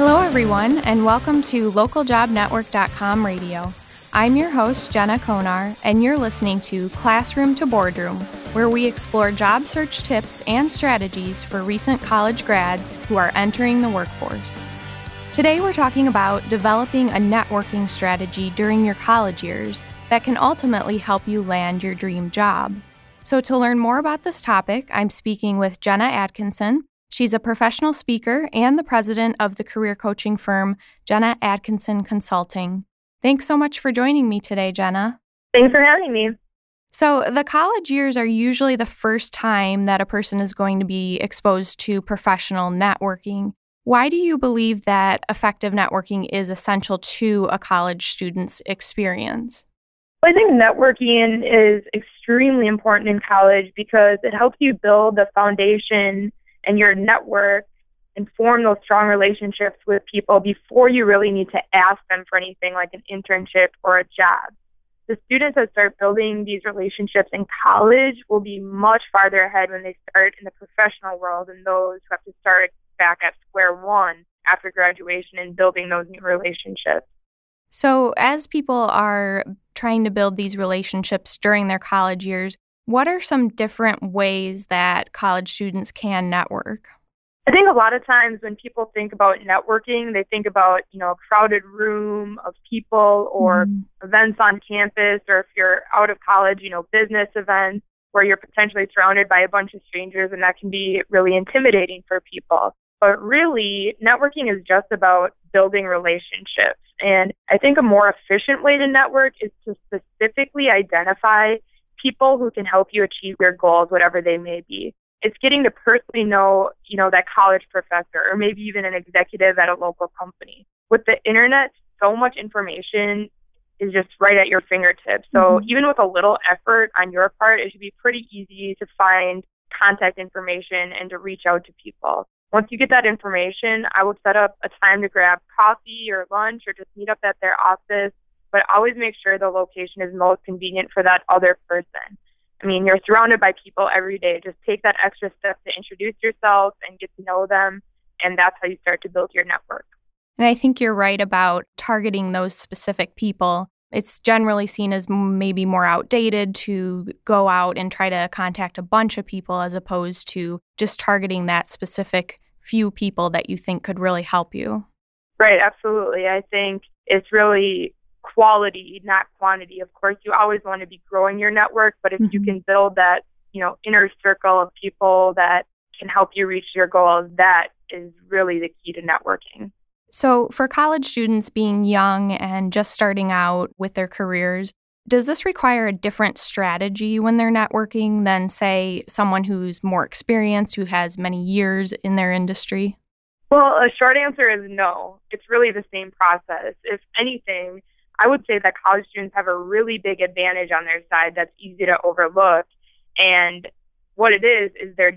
Hello, everyone, and welcome to localjobnetwork.com radio. I'm your host, Jenna Konar, and you're listening to Classroom to Boardroom, where we explore job search tips and strategies for recent college grads who are entering the workforce. Today, we're talking about developing a networking strategy during your college years that can ultimately help you land your dream job. So, to learn more about this topic, I'm speaking with Jenna Atkinson. She's a professional speaker and the president of the career coaching firm Jenna Atkinson Consulting. Thanks so much for joining me today, Jenna. Thanks for having me. So, the college years are usually the first time that a person is going to be exposed to professional networking. Why do you believe that effective networking is essential to a college student's experience? I think networking is extremely important in college because it helps you build the foundation and your network and form those strong relationships with people before you really need to ask them for anything like an internship or a job. The students that start building these relationships in college will be much farther ahead when they start in the professional world than those who have to start back at square one after graduation and building those new relationships. So, as people are trying to build these relationships during their college years, what are some different ways that college students can network? I think a lot of times when people think about networking, they think about, you know, a crowded room of people or mm. events on campus, or if you're out of college, you know, business events where you're potentially surrounded by a bunch of strangers and that can be really intimidating for people. But really, networking is just about building relationships. And I think a more efficient way to network is to specifically identify people who can help you achieve your goals, whatever they may be. It's getting to personally know, you know, that college professor or maybe even an executive at a local company. With the internet, so much information is just right at your fingertips. So mm-hmm. even with a little effort on your part, it should be pretty easy to find contact information and to reach out to people. Once you get that information, I would set up a time to grab coffee or lunch or just meet up at their office, but always make sure the location is most convenient for that other person. I mean, you're surrounded by people every day. Just take that extra step to introduce yourself and get to know them, and that's how you start to build your network. And I think you're right about targeting those specific people. It's generally seen as maybe more outdated to go out and try to contact a bunch of people as opposed to just targeting that specific few people that you think could really help you. Right, absolutely. I think it's really quality, not quantity. Of course, you always want to be growing your network, but if mm-hmm. you can build that, you know, inner circle of people that can help you reach your goals, that is really the key to networking. So, for college students being young and just starting out with their careers, does this require a different strategy when they're networking than, say, someone who's more experienced, who has many years in their industry? Well, a short answer is no. It's really the same process. If anything, I would say that college students have a really big advantage on their side that's easy to overlook. And what it is, is their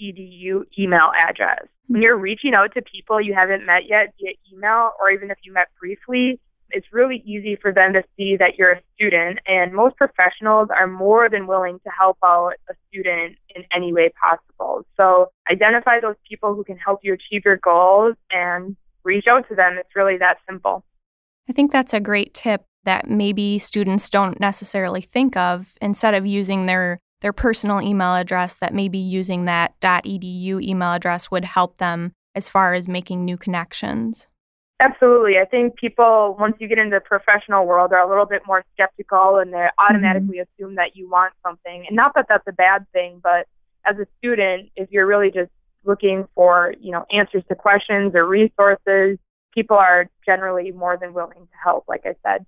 .edu email address. When you're reaching out to people you haven't met yet via email, or even if you met briefly, it's really easy for them to see that you're a student. And most professionals are more than willing to help out a student in any way possible. So identify those people who can help you achieve your goals and reach out to them. It's really that simple. I think that's a great tip that maybe students don't necessarily think of instead of using their their personal email address that maybe using that .edu email address would help them as far as making new connections. Absolutely. I think people once you get into the professional world are a little bit more skeptical and they automatically mm-hmm. assume that you want something. And not that that's a bad thing, but as a student, if you're really just looking for, you know, answers to questions or resources, people are generally more than willing to help, like I said.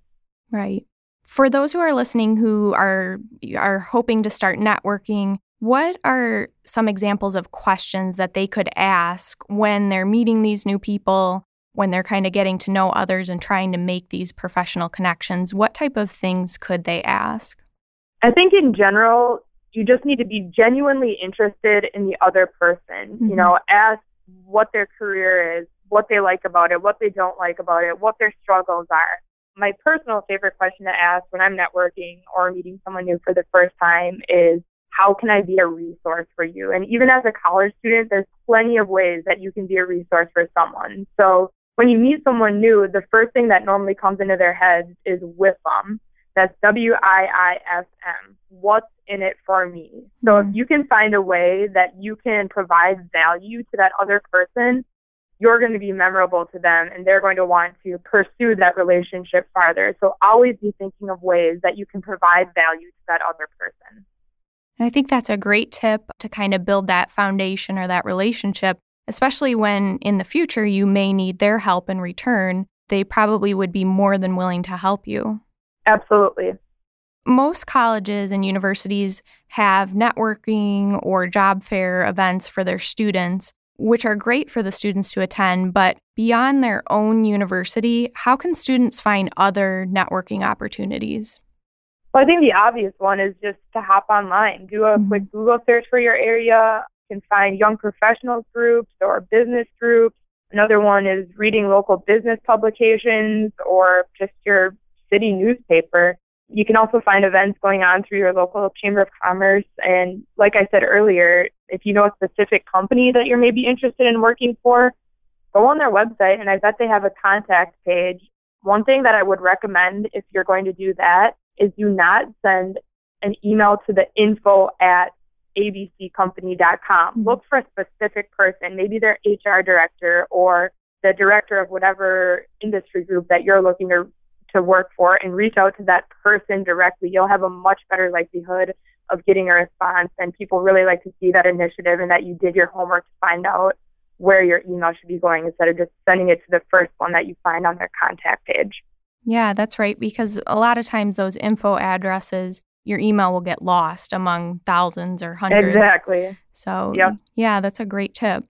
Right. For those who are listening who are are hoping to start networking, what are some examples of questions that they could ask when they're meeting these new people, when they're kind of getting to know others and trying to make these professional connections? What type of things could they ask? I think in general, you just need to be genuinely interested in the other person. Mm-hmm. You know, ask what their career is, what they like about it, what they don't like about it, what their struggles are. My personal favorite question to ask when I'm networking or meeting someone new for the first time is, how can I be a resource for you? And even as a college student, there's plenty of ways that you can be a resource for someone. So when you meet someone new, the first thing that normally comes into their heads is WIFM. That's W I I F M. What's in it for me? So mm-hmm. if you can find a way that you can provide value to that other person, you're going to be memorable to them and they're going to want to pursue that relationship farther. So always be thinking of ways that you can provide value to that other person. And I think that's a great tip to kind of build that foundation or that relationship, especially when in the future you may need their help in return. They probably would be more than willing to help you. Absolutely. Most colleges and universities have networking or job fair events for their students, which are great for the students to attend. But beyond their own university, how can students find other networking opportunities? Well, I think the obvious one is just to hop online, do a mm-hmm. quick Google search for your area. You can find young professionals groups or business groups. Another one is reading local business publications or just your city newspaper. You can also find events going on through your local chamber of commerce. And like I said earlier, if you know a specific company that you're maybe interested in working for, go on their website and I bet they have a contact page. One thing that I would recommend if you're going to do that is do not send an email to the info at abccompany.com. Mm-hmm. Look for a specific person, maybe their HR director or the director of whatever industry group that you're looking to, to work for and reach out to that person directly. You'll have a much better likelihood of getting a response. And people really like to see that initiative and that you did your homework to find out where your email should be going instead of just sending it to the first one that you find on their contact page. Yeah, that's right. Because a lot of times those info addresses, your email will get lost among thousands or hundreds. Exactly. So, yep. yeah, that's a great tip.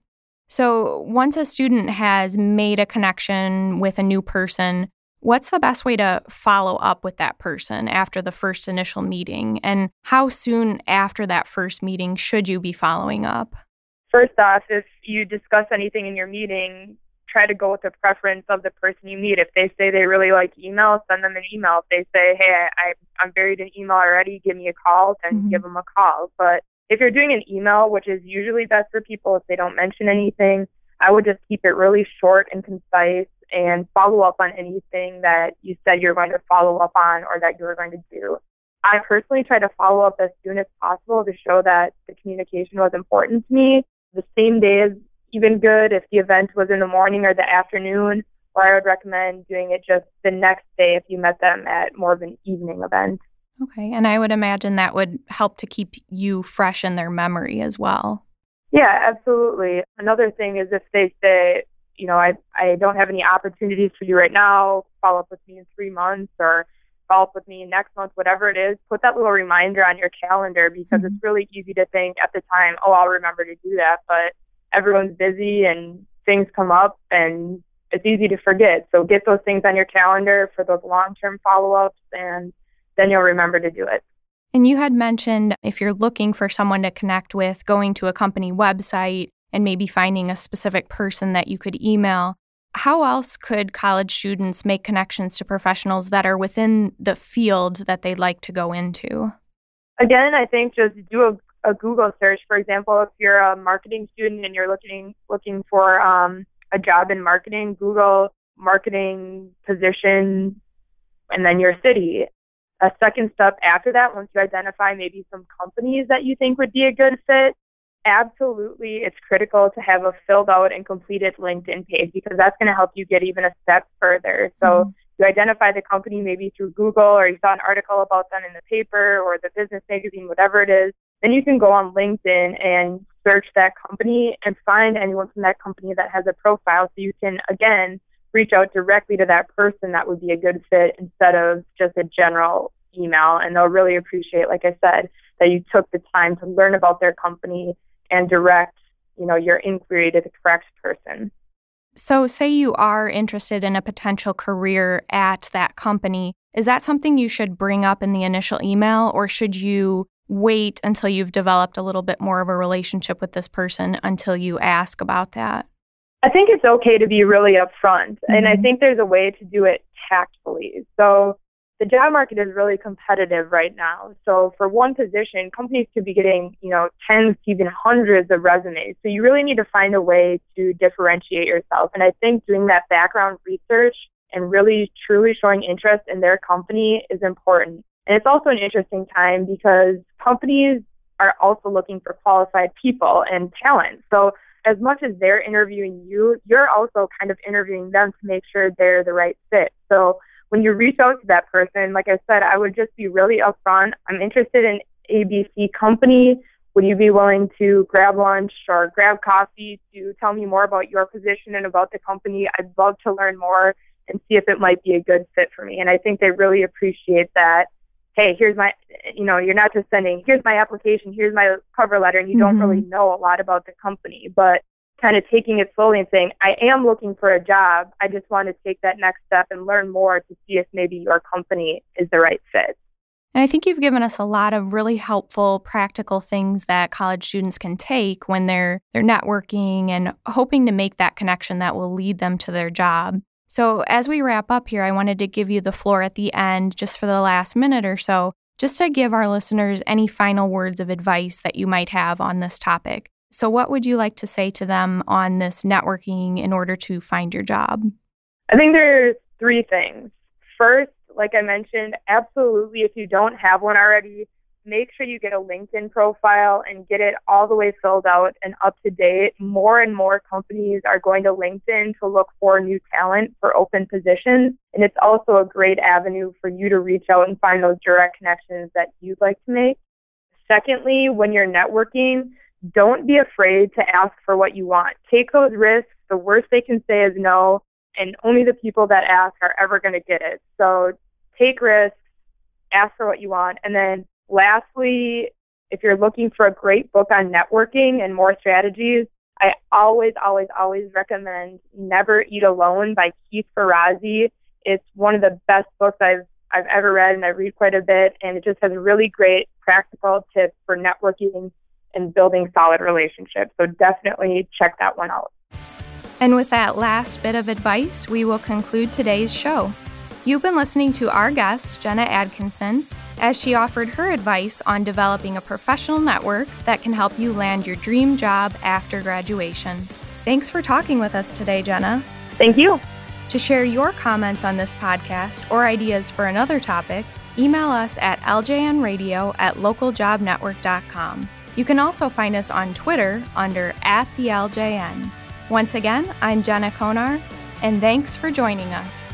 So, once a student has made a connection with a new person, what's the best way to follow up with that person after the first initial meeting? And how soon after that first meeting should you be following up? First off, if you discuss anything in your meeting, try to go with the preference of the person you meet. If they say they really like email, send them an email. If they say, hey, I, I'm buried in email already, give me a call, then mm-hmm. give them a call. But if you're doing an email, which is usually best for people if they don't mention anything, I would just keep it really short and concise and follow up on anything that you said you're going to follow up on or that you were going to do. I personally try to follow up as soon as possible to show that the communication was important to me. The same day is even good if the event was in the morning or the afternoon, or I would recommend doing it just the next day if you met them at more of an evening event. Okay, and I would imagine that would help to keep you fresh in their memory as well. Yeah, absolutely. Another thing is if they say, you know, I I don't have any opportunities for you right now, follow up with me in three months or follow up with me next month, whatever it is, put that little reminder on your calendar because mm-hmm. it's really easy to think at the time, oh, I'll remember to do that. But everyone's busy and things come up and it's easy to forget. So get those things on your calendar for those long term follow ups and then you'll remember to do it. And you had mentioned if you're looking for someone to connect with, going to a company website and maybe finding a specific person that you could email. How else could college students make connections to professionals that are within the field that they'd like to go into? Again, I think just do a a Google search. For example, if you're a marketing student and you're looking looking for um, a job in marketing, Google marketing position and then your city. A second step after that, once you identify maybe some companies that you think would be a good fit, absolutely it's critical to have a filled out and completed LinkedIn page because that's going to help you get even a step further. So mm-hmm. you identify the company maybe through Google or you saw an article about them in the paper or the business magazine, whatever it is. Then you can go on LinkedIn and search that company and find anyone from that company that has a profile so you can, again, reach out directly to that person that would be a good fit instead of just a general email. And they'll really appreciate, like I said, that you took the time to learn about their company and direct, you know, your inquiry to the correct person. So, say you are interested in a potential career at that company. Is that something you should bring up in the initial email, or should you wait until you've developed a little bit more of a relationship with this person until you ask about that? I think it's okay to be really upfront. Mm-hmm. And I mm-hmm. think there's a way to do it tactfully. So the job market is really competitive right now. So for one position, companies could be getting, you know, tens, even hundreds of resumes. So you really need to find a way to differentiate yourself. And I think doing that background research and really truly showing interest in their company is important. And it's also an interesting time because companies are also looking for qualified people and talent. So as much as they're interviewing you, you're also kind of interviewing them to make sure they're the right fit. So when you reach out to that person, like I said, I would just be really upfront. I'm interested in ABC company. Would you be willing to grab lunch or grab coffee to tell me more about your position and about the company? I'd love to learn more and see if it might be a good fit for me. And I think they really appreciate that. Hey, here's my, you know, you're not just sending, here's my application, here's my cover letter, and you mm-hmm. don't really know a lot about the company, but kind of taking it slowly and saying, I am looking for a job. I just want to take that next step and learn more to see if maybe your company is the right fit. And I think you've given us a lot of really helpful practical things that college students can take when they're they're networking and hoping to make that connection that will lead them to their job. So, as we wrap up here, I wanted to give you the floor at the end just for the last minute or so, just to give our listeners any final words of advice that you might have on this topic. So, what would you like to say to them on this networking in order to find your job? I think there's three things. First, like I mentioned, absolutely, if you don't have one already, make sure you get a LinkedIn profile and get it all the way filled out and up to date. More and more companies are going to LinkedIn to look for new talent for open positions. And it's also a great avenue for you to reach out and find those direct connections that you'd like to make. Secondly, when you're networking, don't be afraid to ask for what you want. Take those risks. The worst they can say is no, and only the people that ask are ever going to get it. So take risks, ask for what you want. And then lastly, if you're looking for a great book on networking and more strategies, I always, always, always recommend Never Eat Alone by Keith Ferrazzi. It's one of the best books I've I've ever read and I read quite a bit and it just has really great practical tips for networking and building solid relationships. So definitely check that one out. And with that last bit of advice, we will conclude today's show. You've been listening to our guest, Jenna Atkinson, as she offered her advice on developing a professional network that can help you land your dream job after graduation. Thanks for talking with us today, Jenna. Thank you. To share your comments on this podcast or ideas for another topic, email us at ljnradio at localjobnetwork.com. You can also find us on Twitter under at the LJN. Once again, I'm Jenna Konar, and thanks for joining us.